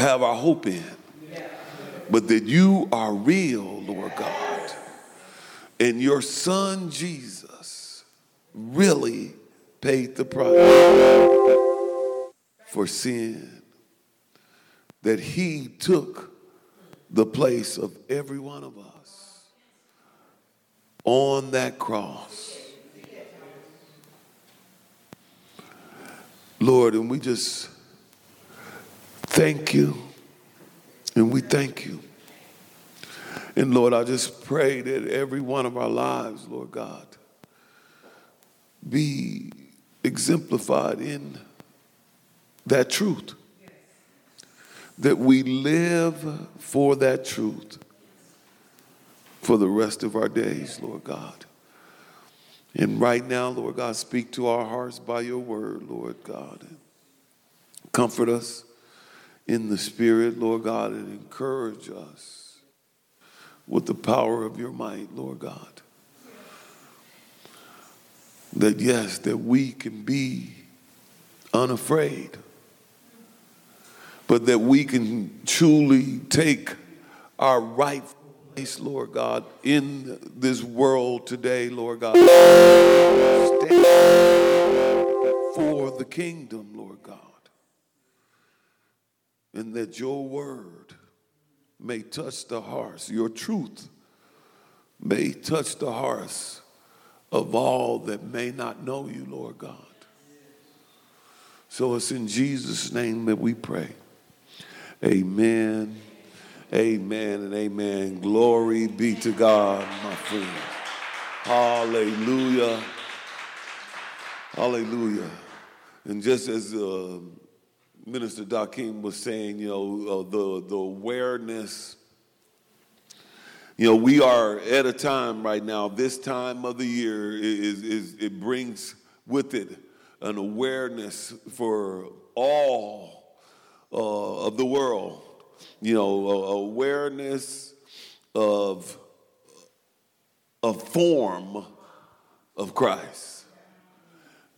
have our hope in, but that you are real, Lord God. And your son Jesus really paid the price for sin, that he took the place of every one of us on that cross. Lord, and we just thank you and we thank you. And Lord, I just pray that every one of our lives, Lord God, be exemplified in that truth. That we live for that truth for the rest of our days, Lord God. And right now, Lord God, speak to our hearts by your word, Lord God. Comfort us in the spirit, Lord God, and encourage us with the power of your might, Lord God. That yes, that we can be unafraid, but that we can truly take our rightful place, Lord God, in this world today, Lord God. Stand for the kingdom. And that your word may touch the hearts, your truth may touch the hearts of all that may not know you, Lord God. So it's in Jesus' name that we pray. Amen, amen, and amen. Glory be to God, my friends. Hallelujah. Hallelujah. And just as uh, Minister Dakim was saying, you know, uh, the, the awareness, you know, we are at a time right now, this time of the year is, is it brings with it an awareness for all uh, of the world. You know, awareness of a form of Christ.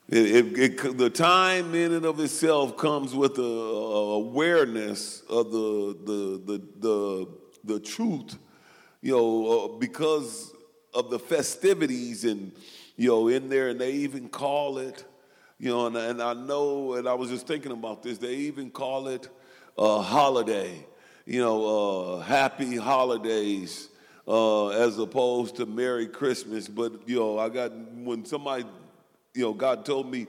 It, it, it, the time in and of itself comes with a, a awareness of the, the, the, the, the truth, you know, uh, because of the festivities and, you know, in there, and they even call it, you know, and, and I know, and I was just thinking about this, they even call it a holiday, you know, uh, happy holidays. Uh, as opposed to Merry Christmas, but you know, I got when somebody you know, God told me,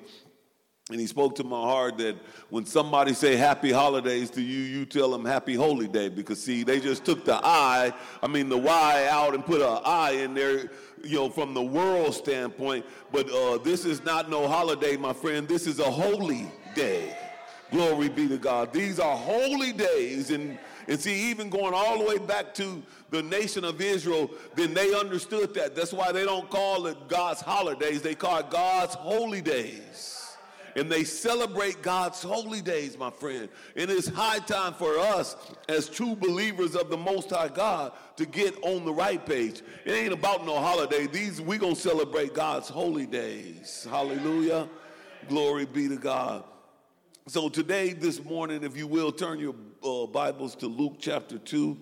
and He spoke to my heart that when somebody say Happy Holidays to you, you tell them Happy Holy Day because see, they just took the I, I mean the Y out and put a I in there, you know, from the world standpoint. But uh, this is not no holiday, my friend. This is a holy day. Glory be to God. These are holy days and. And see, even going all the way back to the nation of Israel, then they understood that. That's why they don't call it God's holidays, they call it God's holy days. And they celebrate God's holy days, my friend. And it's high time for us, as true believers of the Most High God, to get on the right page. It ain't about no holiday. These we gonna celebrate God's holy days. Hallelujah. Glory be to God. So today, this morning, if you will, turn your uh, Bibles to Luke chapter 2.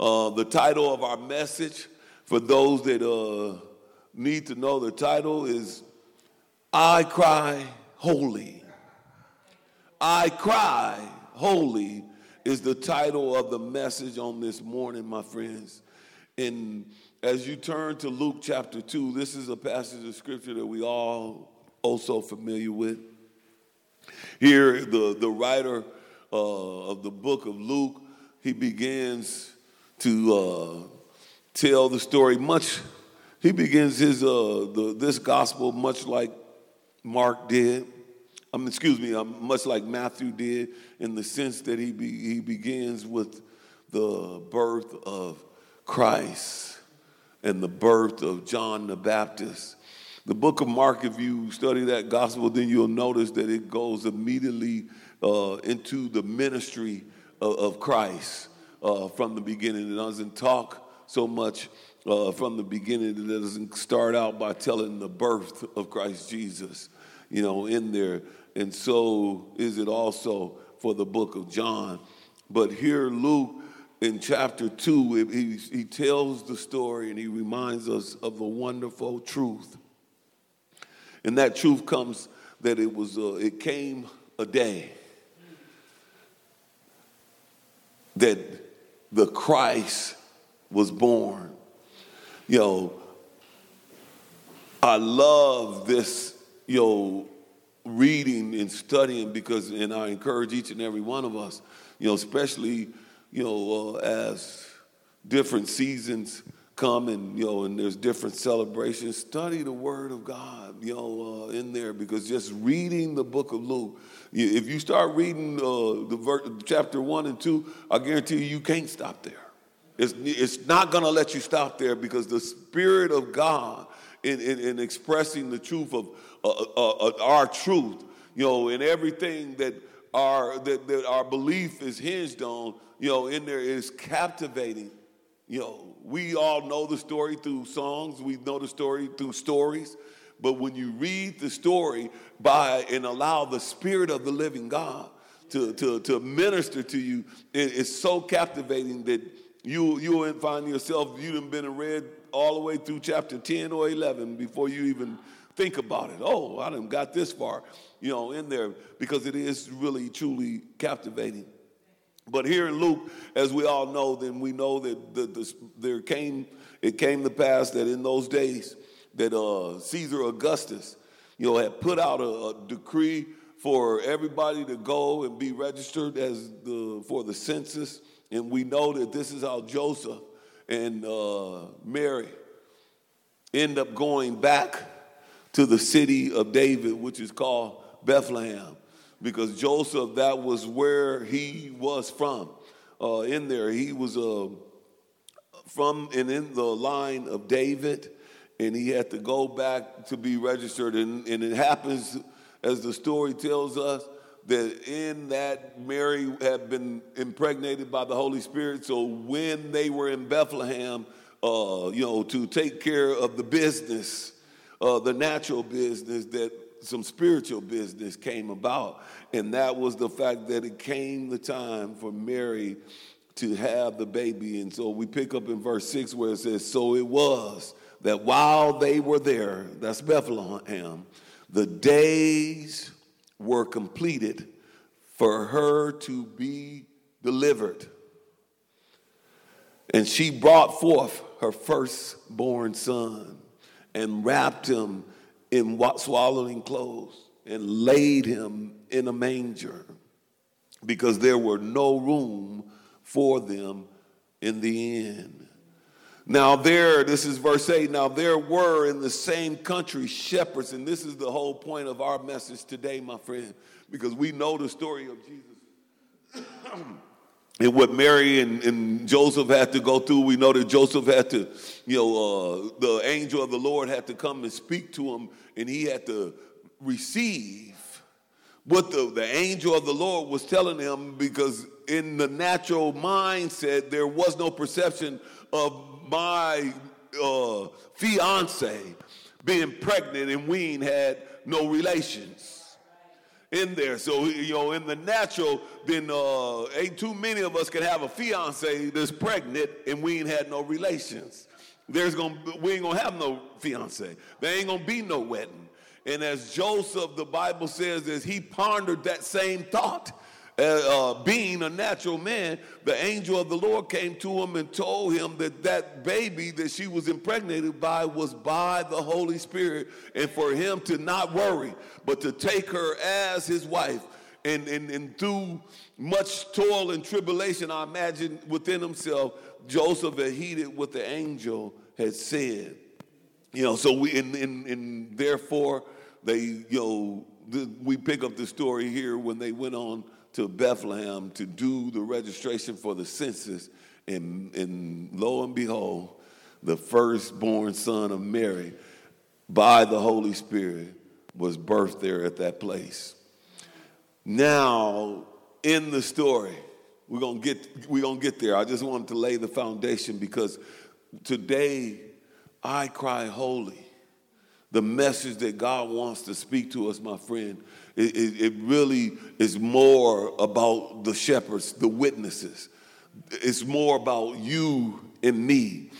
Uh, the title of our message, for those that uh, need to know the title, is I Cry Holy. I Cry Holy is the title of the message on this morning, my friends. And as you turn to Luke chapter 2, this is a passage of scripture that we all also familiar with. Here, the, the writer uh, of the book of Luke, he begins to uh, tell the story much. He begins his uh, the, this gospel much like Mark did. I excuse me, um, much like Matthew did, in the sense that he be, he begins with the birth of Christ and the birth of John the Baptist. The book of Mark, if you study that gospel, then you'll notice that it goes immediately uh, into the ministry of, of Christ uh, from the beginning. It doesn't talk so much uh, from the beginning. It doesn't start out by telling the birth of Christ Jesus, you know, in there. And so is it also for the book of John. But here, Luke in chapter 2, he, he tells the story and he reminds us of the wonderful truth. And that truth comes that it was, uh, it came a day that the Christ was born. You know, I love this, you know, reading and studying because, and I encourage each and every one of us, you know, especially, you know, uh, as different seasons come and, you know, and there's different celebrations, study the Word of God, you know, uh, in there because just reading the book of Luke, if you start reading uh, the ver- chapter one and two, I guarantee you, you can't stop there. It's, it's not going to let you stop there because the Spirit of God in, in, in expressing the truth of uh, uh, uh, our truth, you know, in everything that our, that, that our belief is hinged on, you know, in there is captivating. You know, we all know the story through songs, we know the story through stories, but when you read the story by and allow the Spirit of the living God to, to, to minister to you, it, it's so captivating that you, you'll find yourself, you've been read all the way through chapter 10 or 11 before you even think about it. Oh, I didn't got this far, you know, in there because it is really, truly captivating. But here in Luke, as we all know, then we know that the, the, there came, it came to pass that in those days that uh, Caesar Augustus, you know, had put out a, a decree for everybody to go and be registered as the for the census. And we know that this is how Joseph and uh, Mary end up going back to the city of David, which is called Bethlehem, because Joseph, that was where he was from. Uh, in there, he was uh, from and in the line of David, and he had to go back to be registered. And, and it happens, as the story tells us, that in that Mary had been impregnated by the Holy Spirit. So when they were in Bethlehem, uh, you know, to take care of the business, uh, the natural business, that some spiritual business came about. And that was the fact that it came the time for Mary to have the baby. And so we pick up in verse 6 where it says, So it was that while they were there, that's Bethlehem, the days were completed for her to be delivered. And she brought forth her firstborn son and wrapped him in swaddling clothes and laid him in a manger because there were no room for them in the inn. Now, there, this is verse 8. Now, there were in the same country shepherds, and this is the whole point of our message today, my friend, because we know the story of Jesus. and what Mary and, and, Joseph had to go through, we know that Joseph had to, you know, uh, the angel of the Lord had to come and speak to him, and he had to receive what the, the angel of the Lord was telling him because in the natural mindset, there was no perception of my uh, fiance being pregnant and we ain't had no relations in there. So, you know, in the natural, then uh, ain't too many of us can have a fiance that's pregnant and we ain't had no relations. There's gonna, we ain't gonna have no fiance. There ain't gonna be no wedding. And as Joseph, the Bible says, as he pondered that same thought, uh, uh, being a natural man, the angel of the Lord came to him and told him that that baby that she was impregnated by was by the Holy Spirit, and for him to not worry, but to take her as his wife. And, and, and through much toil and tribulation, I imagine within himself, Joseph had heeded what the angel had said. You know, so we, and, and, and therefore, they, you know, we pick up the story here when they went on to Bethlehem to do the registration for the census. And, and lo and behold, the firstborn son of Mary by the Holy Spirit was birthed there at that place. Now, in the story, we're gonna get we're gonna get there. I just wanted to lay the foundation because today I cry holy the message that God wants to speak to us, my friend, it, it, it really is more about the shepherds, the witnesses. It's more about you and me.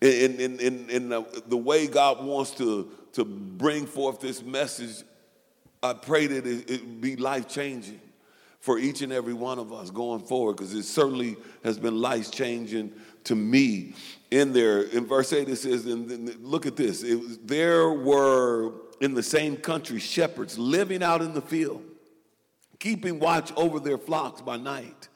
And, and, and, and the, the way God wants to, to bring forth this message, I pray that it, it be life changing for each and every one of us going forward, because it certainly has been life changing to me. In there, in verse 8, it says, and look at this was, there were in the same country shepherds living out in the field, keeping watch over their flocks by night.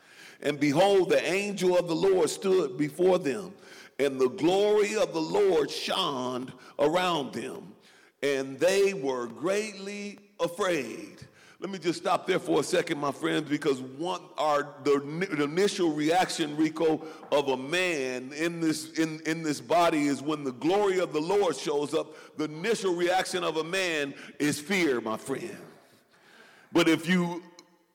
And behold, the angel of the Lord stood before them, and the glory of the Lord shone around them, and they were greatly afraid. Let me just stop there for a second, my friends, because one our the, the, initial reaction, Rico, of a man in this in, in this body is when the glory of the Lord shows up. The initial reaction of a man is fear, my friend. But if you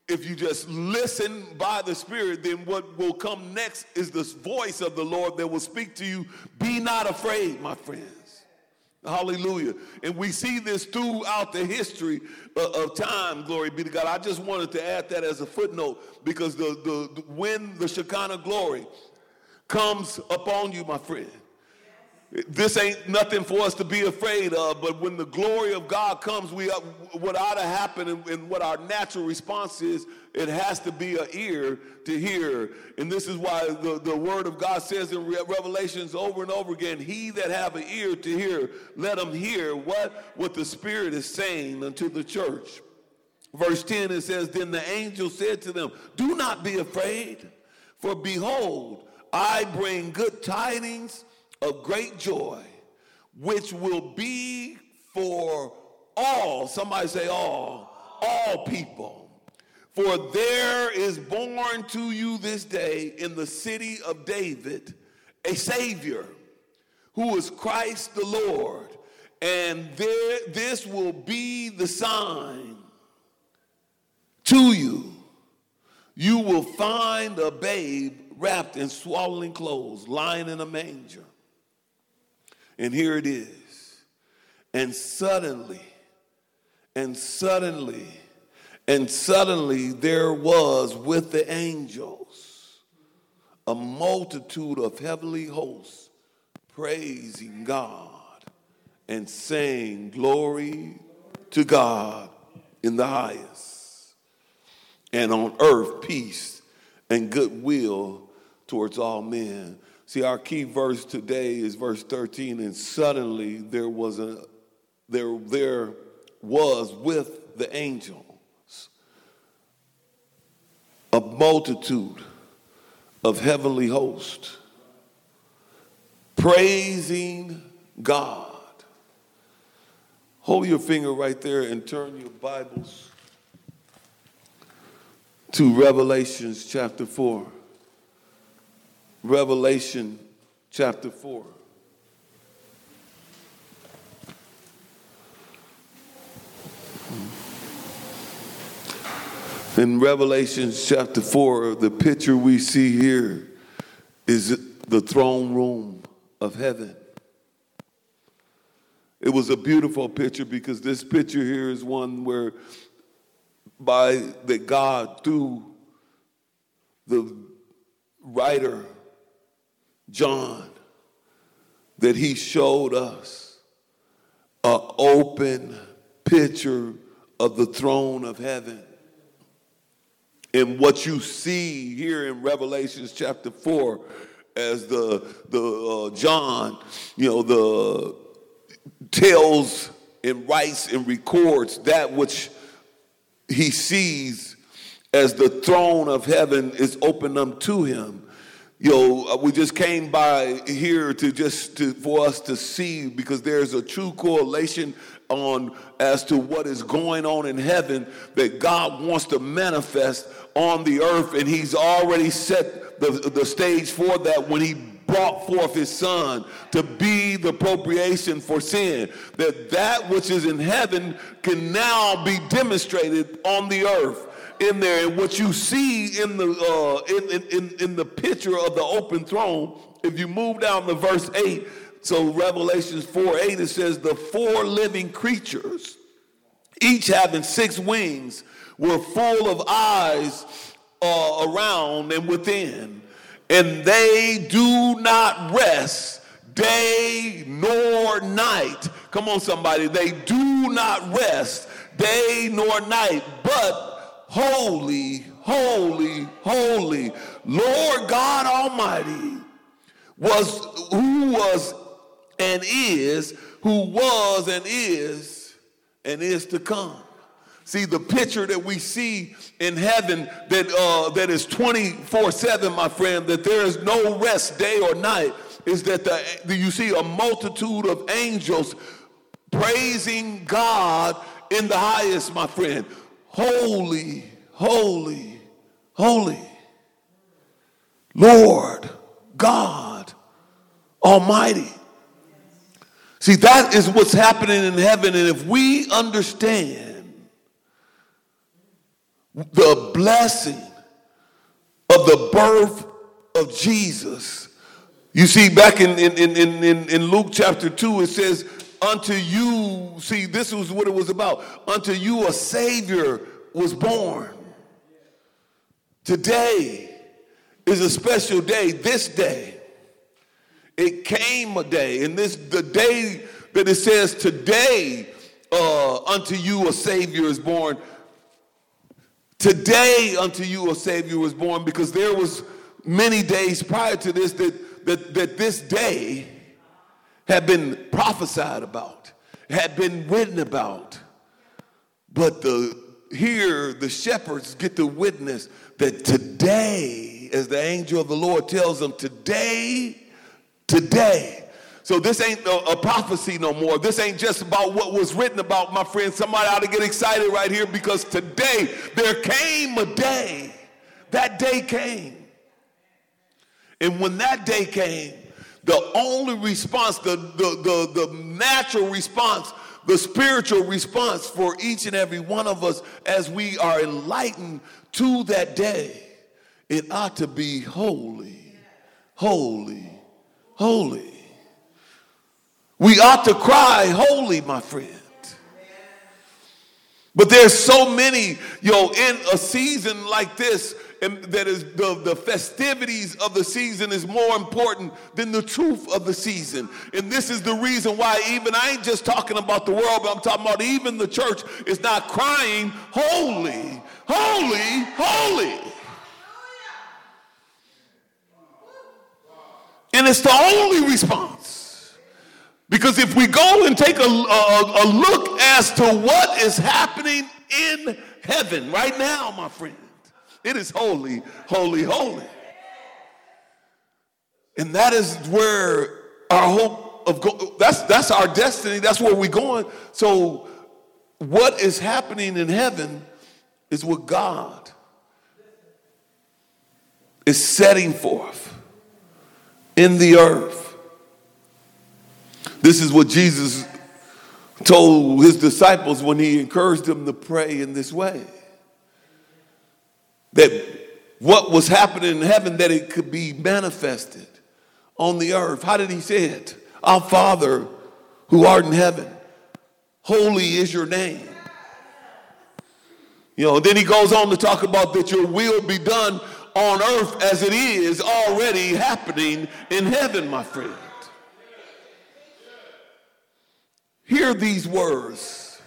if you just listen by the Spirit, then what will come next is this voice of the Lord that will speak to you. Be not afraid, my friend. Hallelujah. And we see this throughout the history of time, glory be to God. I just wanted to add that as a footnote because the, the, the when the Shekinah glory comes upon you, my friend, this ain't nothing for us to be afraid of, but when the glory of God comes, we uh, what ought to happen and, and what our natural response is, it has to be an ear to hear. And this is why the, the word of God says in Revelations over and over again, he that have an ear to hear, let him hear what, what the Spirit is saying unto the church. Verse 10, it says, Then the angel said to them, Do not be afraid, for behold, I bring good tidings of great joy, which will be for all, somebody say all, all people. For there is born to you this day in the city of David a Savior who is Christ the Lord. And there, this will be the sign to you. You will find a babe wrapped in swaddling clothes, lying in a manger. And here it is. And suddenly, and suddenly, and suddenly there was with the angels a multitude of heavenly hosts praising God and saying, Glory to God in the highest, and on earth peace and goodwill towards all men. See, our key verse today is verse 13, and suddenly there was a there there was with the angels a multitude of heavenly hosts praising God. Hold your finger right there and turn your Bibles to Revelations chapter 4. Revelation chapter 4. In Revelation chapter 4, the picture we see here is the throne room of heaven. It was a beautiful picture because this picture here is one where by that God through the writer John that he showed us an open picture of the throne of heaven. And what you see here in Revelations chapter 4 as the, the uh, John, you know, the tells and writes and records that which he sees as the throne of heaven is opened to him you know, uh, we just came by here to just to, for us to see because there's a true correlation on as to what is going on in heaven that God wants to manifest on the earth, and He's already set the, the stage for that when He brought forth his son to be the appropriation for sin that that which is in heaven can now be demonstrated on the earth in there. And what you see in the uh, in, in, in the picture of the open throne, if you move down to verse 8, so Revelations 4 8, it says, the four living creatures, each having six wings, were full of eyes uh, around and within, and they do not rest day nor night. Come on, somebody. They do not rest day nor night, but holy, holy, holy, Lord God Almighty was who was and is, who was and is and is to come. See, the picture that we see in heaven that, uh, that is 24 7, my friend, that there is no rest day or night, is that the, you see a multitude of angels praising God in the highest, my friend. Holy, holy, holy. Lord God Almighty. See, that is what's happening in heaven. And if we understand the blessing of the birth of Jesus, you see, back in, in, in, in, in Luke chapter 2, it says, Unto you, see, this was what it was about. Unto you a Savior was born. Today is a special day, this day. It came a day, and this the day that it says today uh, unto you a Savior is born. Today unto you a Savior was born, because there was many days prior to this that, that, that this day had been prophesied about, had been written about. But the here the shepherds get to witness that today, as the angel of the Lord tells them, today today. So this ain't a, a, prophecy no more. This ain't just about what was written about, my friend. Somebody ought to get excited right here because today there came a day. That day came. And when that day came, the only response, the, the, the, the natural response, the spiritual response for each and every one of us as we are enlightened to that day, it ought to be holy, holy, holy. We ought to cry, holy, my friend. But there's so many, yo, in a season like this, that is the, the festivities of the season is more important than the truth of the season. And this is the reason why even I ain't just talking about the world, but I'm talking about even the church is not crying, holy, holy, holy. And it's the only response. Because if we go and take a, a, a, look as to what is happening in heaven right now, my friend, it is holy, holy, holy. And that is where our hope of go- that's that's our destiny. That's where we're going. So, what is happening in heaven is what God is setting forth in the earth. This is what Jesus told his disciples when he encouraged them to pray in this way. That what was happening in heaven, that it could be manifested on the earth. How did he say it? Our Father who art in heaven, holy is your name. You know, then he goes on to talk about that your will be done on earth as it is already happening in heaven, my friend. Hear these words.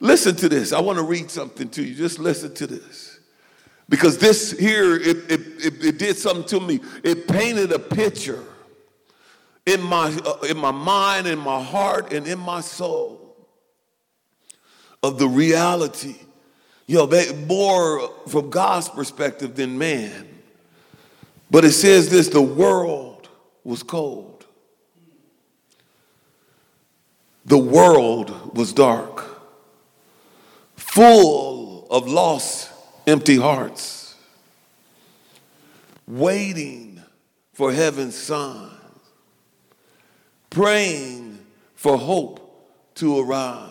Listen to this. I want to read something to you. Just listen to this. Because this here, it, it, it, it did something to me. It painted a picture in my, uh, in my mind, in my heart, and in my soul of the reality you know, more from God's perspective than man. But it says this the world was cold, the world was dark, full of lost, empty hearts, waiting for heaven's sign, praying for hope to arrive.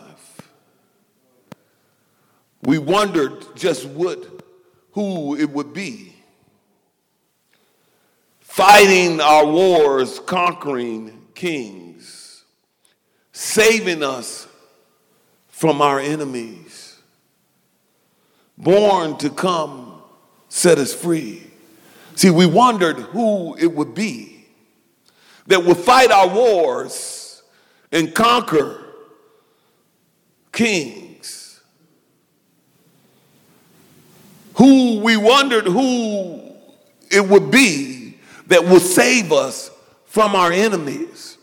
We wondered just what, who it would be. Fighting our wars, conquering, kings, saving us from our enemies, born to come set us free. See, we wondered who it would be that would fight our wars and conquer kings. Who we wondered who it would be that would save us from our enemies.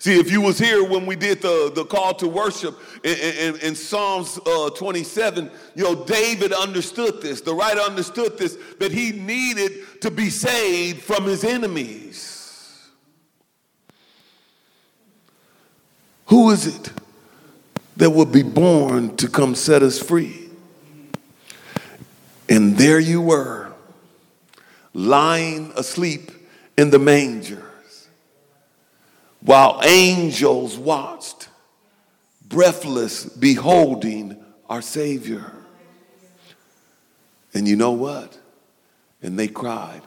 See, if you was here when we did the, the call to worship in, in, in Psalms uh, 27, you know, David understood this. The writer understood this, that he needed to be saved from his enemies. Who is it that will be born to come set us free? And there you were, lying asleep in the mangers, while angels watched, breathless, beholding our Savior. And you know what? And they cried,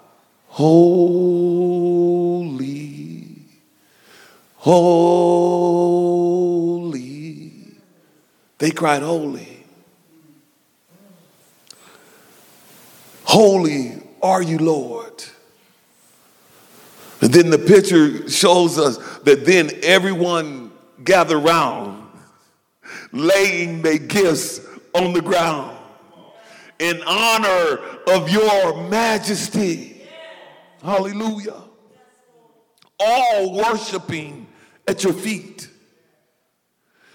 Holy, holy. They cried, Holy. Holy are you, Lord. Then the picture shows us that then everyone gathered round, laying their gifts on the ground in honor of your majesty. Hallelujah. All worshiping at your feet.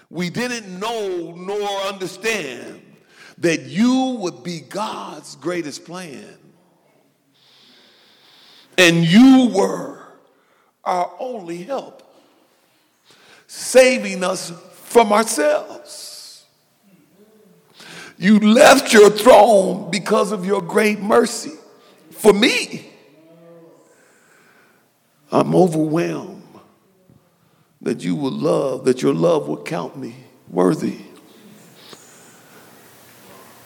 We didn't know nor understand that you would be God's greatest plan. And you were our only help, saving us from ourselves. You left your throne because of your great mercy for me. I'm overwhelmed that you will love, that your love will count me worthy.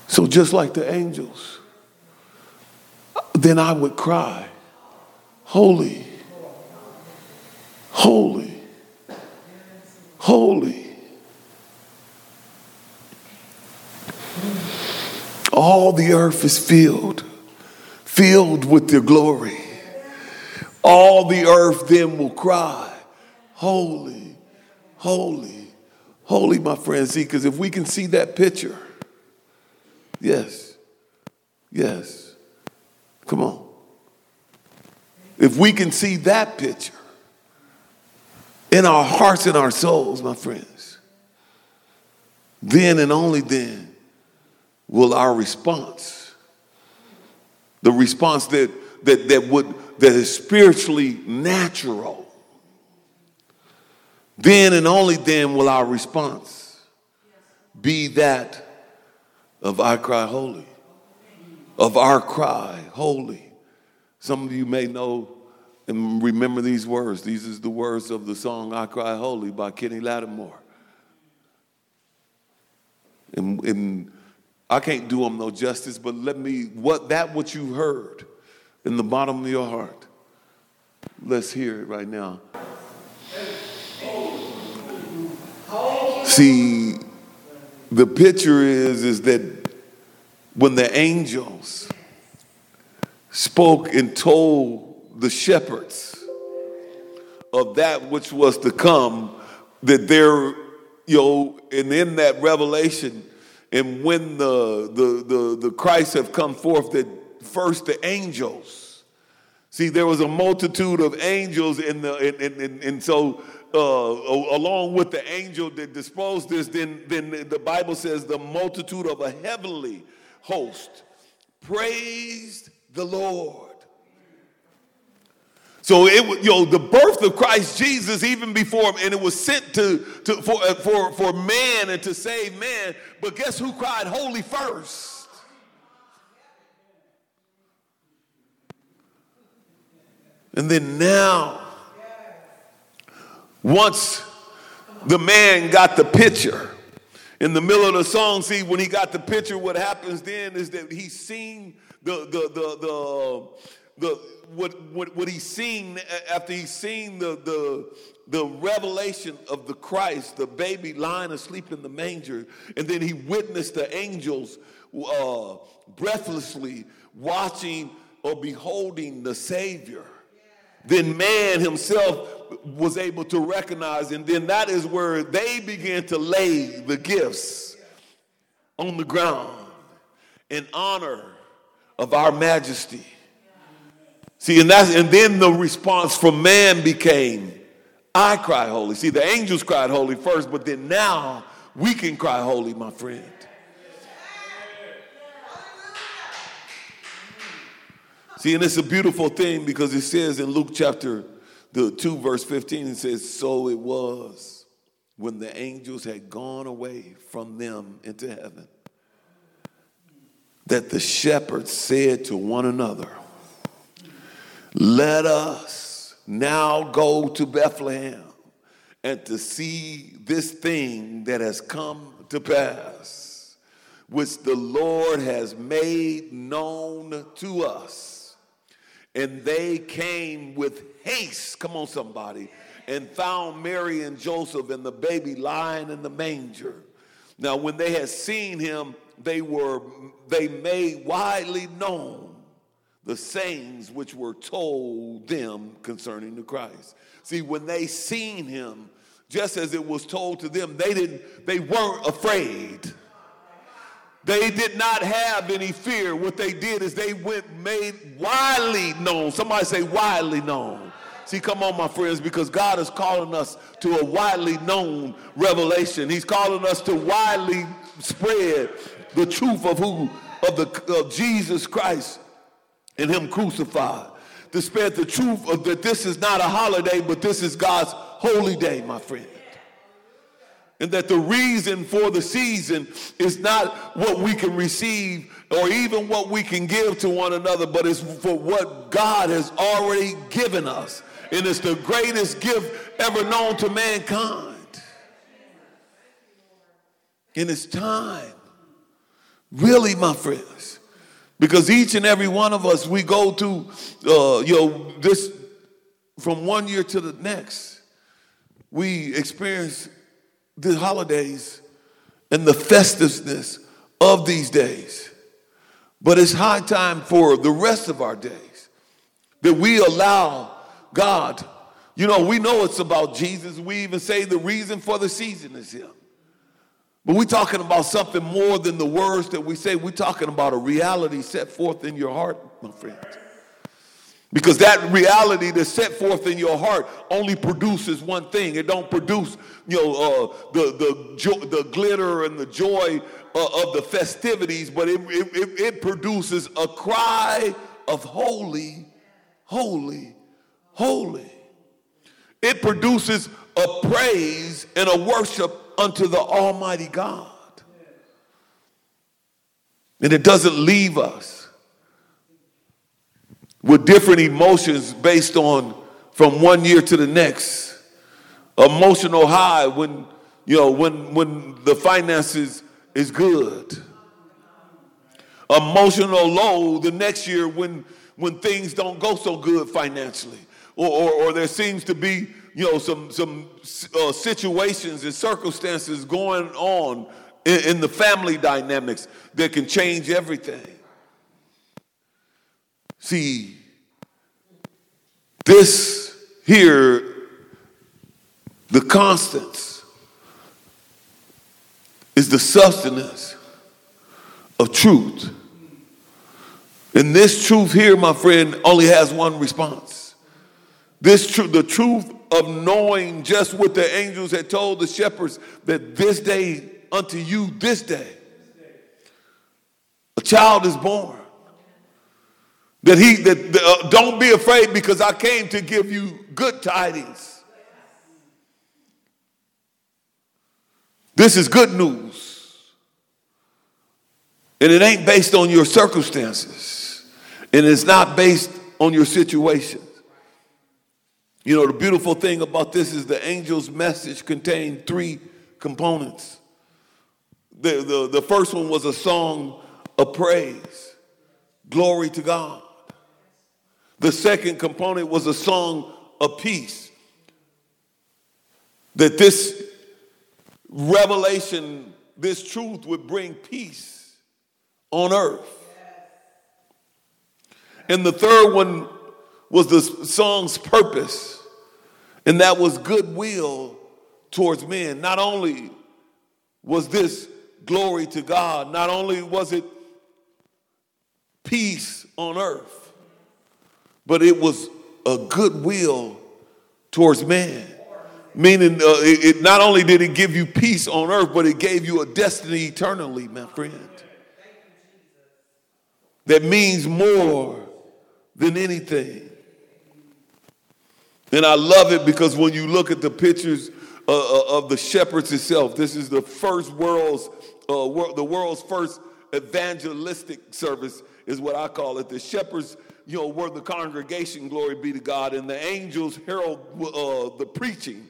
So, just like the angels, then I would cry, Holy, holy, holy. All the earth is filled, filled with your glory. All the earth then will cry, Holy, holy, holy, my friends. See, because if we can see that picture, yes, yes, come on. If we can see that picture in our hearts and our souls, my friends, then and only then will our response, the response that, that, that, would, that is spiritually natural, then and only then will our response be that of I cry holy, of our cry holy. Some of you may know and remember these words. These is the words of the song I Cry Holy by Kenny Lattimore. And, and I can't do them no justice, but let me, what that what you heard in the bottom of your heart, let's hear it right now. See, the picture is, is that when the angels spoke and told the shepherds of that which was to come, that there, you know, and in that revelation, and when the the the, the Christ have come forth, that first the angels. See, there was a multitude of angels in the and, and, and, and so uh, along with the angel that disposed this, then, then the Bible says the multitude of a heavenly host praised the Lord. So it you know the birth of Christ Jesus even before him, and it was sent to, to for, uh, for, for man and to save man. But guess who cried holy first? And then now once the man got the picture, in the middle of the song, see, when he got the picture, what happens then is that he's seen the, the, the, the, the what, what, what he's seen after he's seen the, the, the revelation of the Christ, the baby lying asleep in the manger, and then he witnessed the angels uh, breathlessly watching or beholding the Savior. Then man himself was able to recognize, and then that is where they began to lay the gifts on the ground in honor of our majesty. See, and that's and then the response from man became, I cry holy. See, the angels cried holy first, but then now we can cry holy, my friend. See, and it's a beautiful thing because it says in Luke chapter the 2, verse 15, it says, So it was when the angels had gone away from them into heaven that the shepherds said to one another, Let us now go to Bethlehem and to see this thing that has come to pass, which the Lord has made known to us. And they came with haste, come on, somebody, and found Mary and Joseph and the baby lying in the manger. Now, when they had seen him, they were they made widely known the sayings which were told them concerning the Christ. See, when they seen him, just as it was told to them, they didn't they weren't afraid. They did not have any fear. What they did is they went made widely known. Somebody say widely known. See, come on, my friends, because God is calling us to a widely known revelation. He's calling us to widely spread the truth of who of the of Jesus Christ and Him crucified. To spread the truth of that this is not a holiday, but this is God's holy day, my friend and that the reason for the season is not what we can receive or even what we can give to one another, but it's for what God has already given us. And it's the greatest gift ever known to mankind. And it's time, really, my friends, because each and every one of us, we go to, uh, you know, this from one year to the next. We experience the holidays and the festiveness of these days. But it's high time for the rest of our days that we allow God. You know, we know it's about Jesus. We even say the reason for the season is Him. But we're talking about something more than the words that we say. We're talking about a reality set forth in your heart, my friends. Because that reality that's set forth in your heart only produces one thing. It don't produce, you know, uh, the, the, jo- the glitter and the joy uh, of the festivities, but it, it, it produces a cry of holy, holy, holy. It produces a praise and a worship unto the Almighty God. And it doesn't leave us with different emotions based on from one year to the next. Emotional high when you know when when the finances is good. Emotional low the next year when when things don't go so good financially, or or, or there seems to be you know some some uh, situations and circumstances going on in, in the family dynamics that can change everything. See, this here, the constants, is the sustenance of truth. And this truth here, my friend, only has one response. This truth, the truth of knowing just what the angels had told the shepherds that this day unto you, this day, a child is born. That he that uh, don't be afraid because I came to give you good tidings. This is good news. And it ain't based on your circumstances. And it's not based on your situation. You know, the beautiful thing about this is the angel's message contained three components. The, the, the first one was a song of praise. Glory to God. The second component was a song of peace. That this revelation, this truth would bring peace on earth. And the third one was the song's purpose, and that was goodwill towards men. Not only was this glory to God, not only was it peace on earth, but it was a goodwill towards man. Meaning, uh, it, it, not only did it give you peace on earth, but it gave you a destiny eternally, my friend. That means more than anything. And I love it because when you look at the pictures uh, uh of the shepherds itself, this is the first world's, uh, the world's first evangelistic service, is what I call it. The shepherds, you know, were the congregation, glory be to God, and the angels herald uh, the preaching.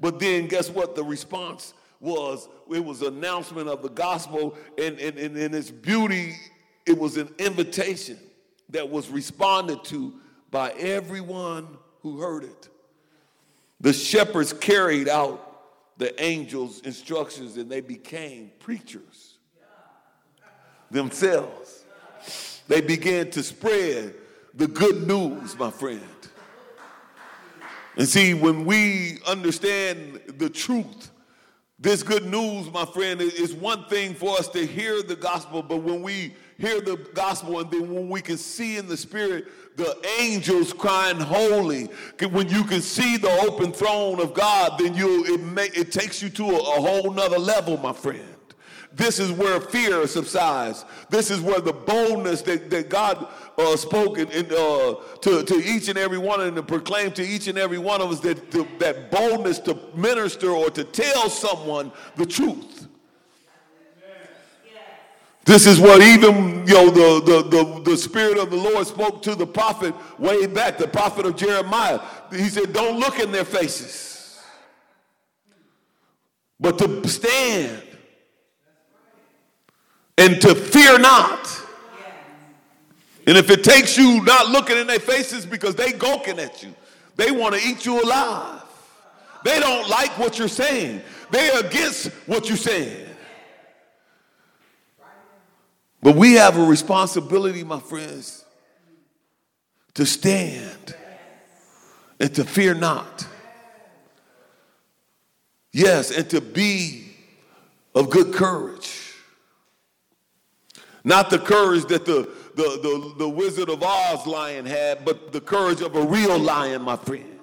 But then guess what? The response was it was announcement of the gospel, and in its beauty, it was an invitation that was responded to by everyone who heard it. The shepherds carried out the angel's instructions and they became preachers themselves. They began to spread the good news, my friend. And see, when we understand the truth, this good news, my friend, is one thing for us to hear the gospel, but when we hear the gospel and then when we can see in the spirit the angels crying holy when you can see the open throne of god then you it, may, it takes you to a, a whole nother level my friend this is where fear subsides. This is where the boldness that, that God uh, spoke in, in, uh, to, to each and every one and to proclaim to each and every one of us that, to, that boldness to minister or to tell someone the truth. This is what even you know the, the, the, the Spirit of the Lord spoke to the prophet way back, the prophet of Jeremiah. He said, Don't look in their faces, but to stand and to fear not. And if it takes you not looking in their faces because they gawking at you, they want to eat you alive. They don't like what you're saying. They're against what you're saying. But we have a responsibility, my friends, to stand and to fear not. Yes, and to be of good courage. Not the courage that the, the, the, the Wizard of Oz lion had, but the courage of a real lion, my friend.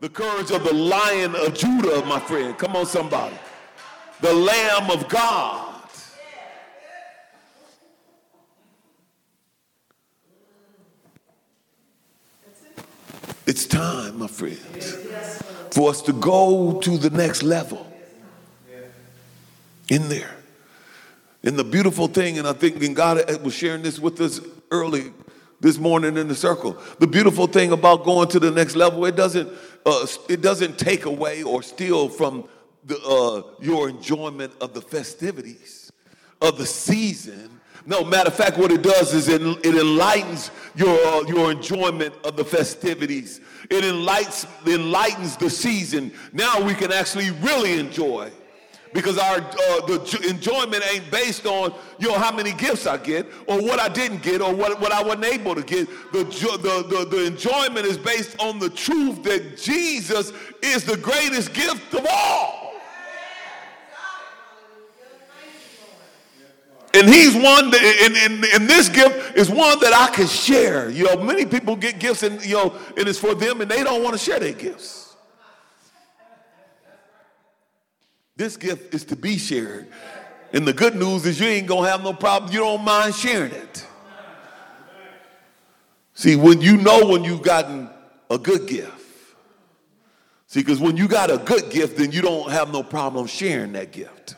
The courage of the lion of Judah, my friend. Come on, somebody. The Lamb of God. It's time, my friends, for us to go to the next level in there. And the beautiful thing, and I think and God was sharing this with us early this morning in the circle. The beautiful thing about going to the next level, it doesn't uh, it doesn't take away or steal from the, uh, your enjoyment of the festivities of the season. No, matter of fact, what it does is it, it enlightens your, your enjoyment of the festivities. It enlightens, enlightens the season. Now we can actually really enjoy because our uh, the enjoyment ain't based on you know how many gifts I get or what I didn't get or what, what I wasn't able to get. The, the, the, the enjoyment is based on the truth that Jesus is the greatest gift of all. And he's one that, and, and, and this gift is one that I can share. You know, many people get gifts and, you know, and it's for them and they don't want to share their gifts. This gift is to be shared. And the good news is you ain't going to have no problem. You don't mind sharing it. See, when you know when you've gotten a good gift. See, because when you got a good gift, then you don't have no problem sharing that gift.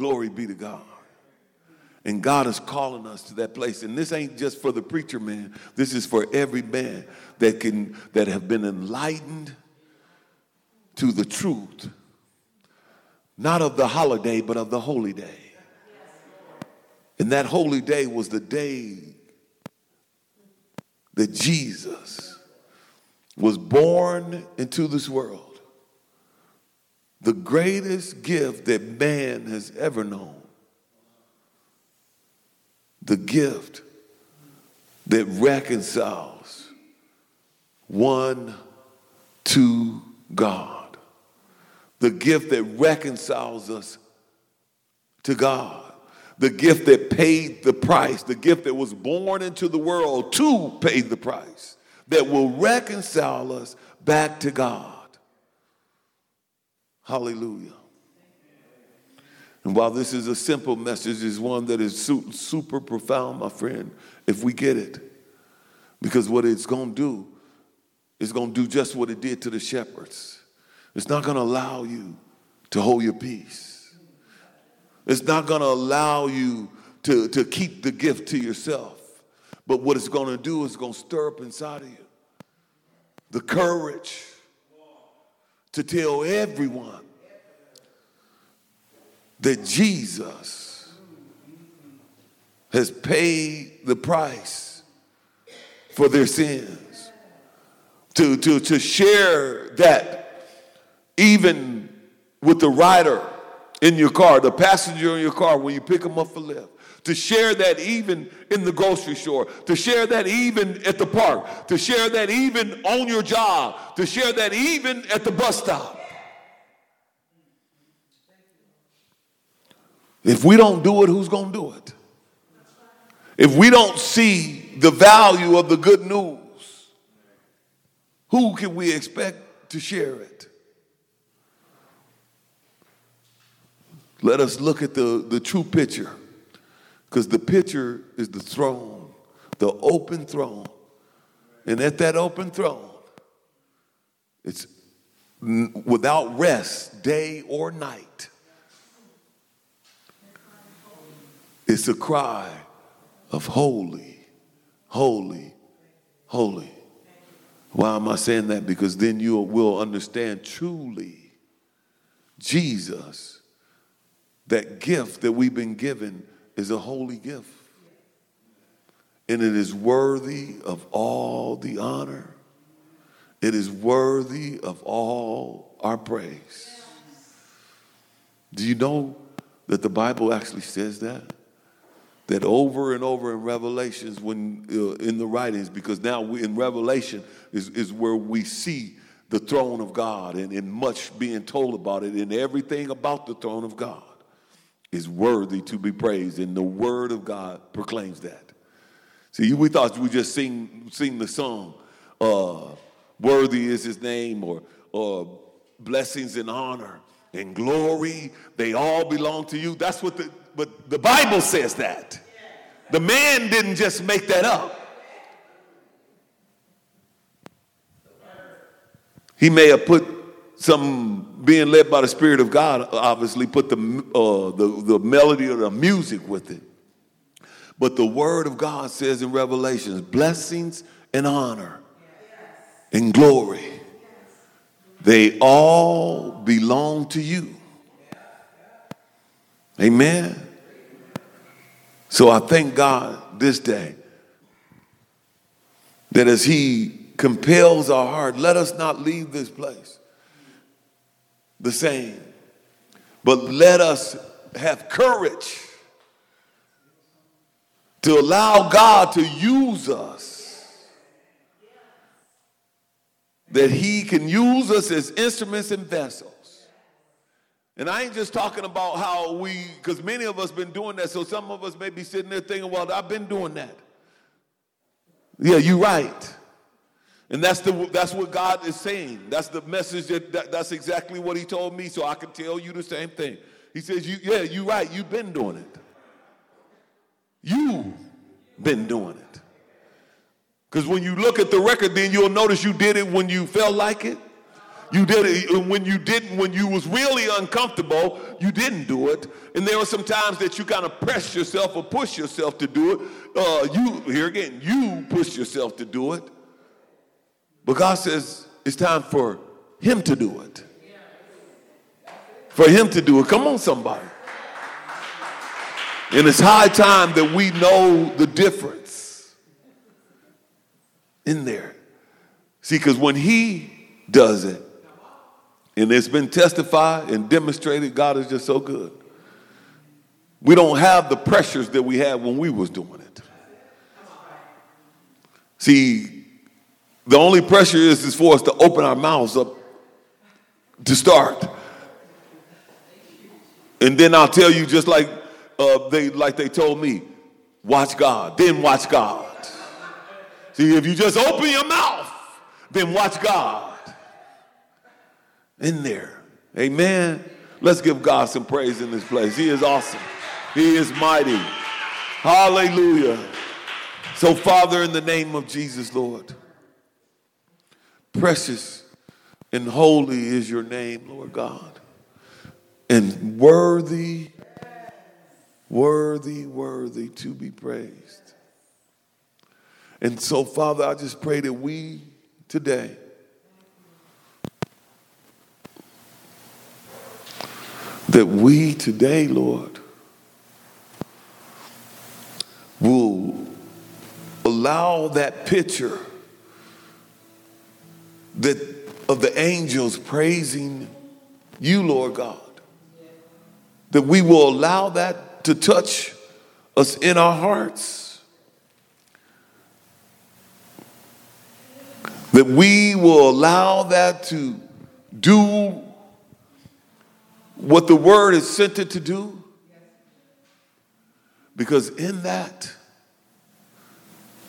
Glory be to God. And God is calling us to that place. And this ain't just for the preacher man. This is for every man that can that have been enlightened to the truth, not of the holiday, but of the holy day. And that holy day was the day that Jesus was born into this world, the greatest gift that man has ever known, the gift that reconciles one to God, the gift that reconciles us to God. The gift that paid the price, the gift that was born into the world to pay the price, that will reconcile us back to God. Hallelujah. And while this is a simple message, it's one that is super profound, my friend, if we get it. Because what it's going to do is going to do just what it did to the shepherds. It's not going to allow you to hold your peace. It's not going to allow you to, to keep the gift to yourself. But what it's going to do is going to stir up inside of you the courage to tell everyone that Jesus has paid the price for their sins. To, to, to share that even with the rider in your car, the passenger in your car when you pick them up for lift. To share that even in the grocery store, to share that even at the park, to share that even on your job, to share that even at the bus stop. If we don't do it, who's going to do it? If we don't see the value of the good news, who can we expect to share it? Let us look at the, the true picture, because the picture is the throne, the open throne. And at that open throne, it's without rest, day or night. It's a cry of holy, holy, holy. Why am I saying that? Because then you will understand truly Jesus that gift that we've been given is a holy gift. And it is worthy of all the honor. It is worthy of all our praise. Do you know that the Bible actually says that? That over and over in Revelations, when uh, in the writings, because now we, in Revelation is, is where we see the throne of God and, and much being told about it and everything about the throne of God is worthy to be praised, and the word of God proclaims that. See, we thought we just sing sing the song, uh, "Worthy is His name," or or blessings and honor and glory. They all belong to you. That's what the but the Bible says that. The man didn't just make that up. He may have put some being led by the Spirit of God, obviously put the, uh, the, the melody or the music with it. But the Word of God says in Revelations blessings and honor and glory, they all belong to you. Amen. So I thank God this day that as He compels our heart, let us not leave this place the same. But let us have courage to allow God to use us. That He can use us as instruments and vessels. And I ain't just talking about how we, because many of us been doing that. So some of us may be sitting there thinking, well, I've been doing that. Yeah, you're right. And that's, the, that's what God is saying. That's the message that, that, that's exactly what he told me, so I can tell you the same thing. He says, you, yeah, you're right, you've been doing it. You've been doing it. Because when you look at the record, then you'll notice you did it when you felt like it. You did it when you didn't, when you was really uncomfortable, you didn't do it. And there were some times that you kind of press yourself or push yourself to do it. Uh, you, here again, you push yourself to do it. But God says it's time for Him to do it. For Him to do it. Come on, somebody. And it's high time that we know the difference. In there. See, because when He does it, and it's been testified and demonstrated, God is just so good. We don't have the pressures that we had when we was doing it. See, the only pressure is, is for us to open our mouths up to start. And then I'll tell you, just like uh, they like they told me, watch God, then watch God. See, if you just open your mouth, then watch God. In there. Amen. Let's give God some praise in this place. He is awesome. He is mighty. Hallelujah. So, Father, in the name of Jesus, Lord, precious and holy is your name, Lord God. And worthy, worthy, worthy to be praised. And so, Father, I just pray that we today that we today, Lord, will allow that picture that of the angels praising you, Lord God, that we will allow that to touch us in our hearts. That we will allow that to do what the word is sent it to do. Because in that,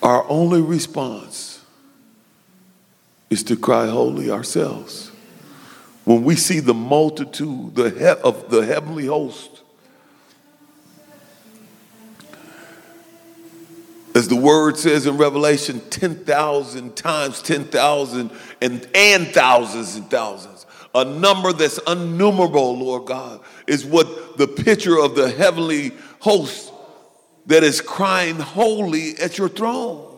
our only response is to cry holy ourselves. When we see the multitude the he- of the heavenly host, as the word says in Revelation, 10,000 times 10,000 and, and thousands and thousands. A number that's unnumerable, Lord God, is what the picture of the heavenly host that is crying holy at your throne.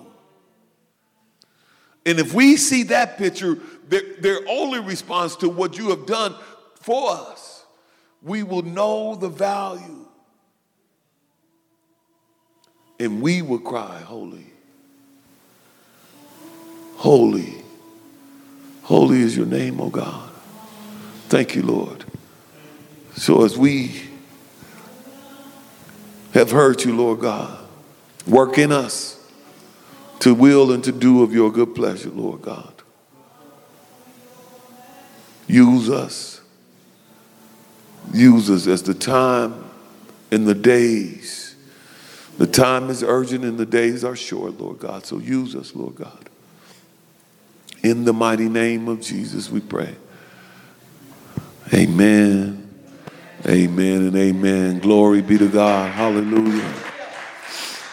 And if we see that picture, their, their only response to what you have done for us, we will know the value. And we will cry, Holy, holy, holy is your name, O God. Thank you, Lord. So as we have heard you, Lord God, work in us to will and to do of your good pleasure, Lord God. Use us. Use us as the time and the days. The time is urgent and the days are short, Lord God. So use us, Lord God. In the mighty name of Jesus, we pray. Amen. Amen and amen. Glory be to God. Hallelujah.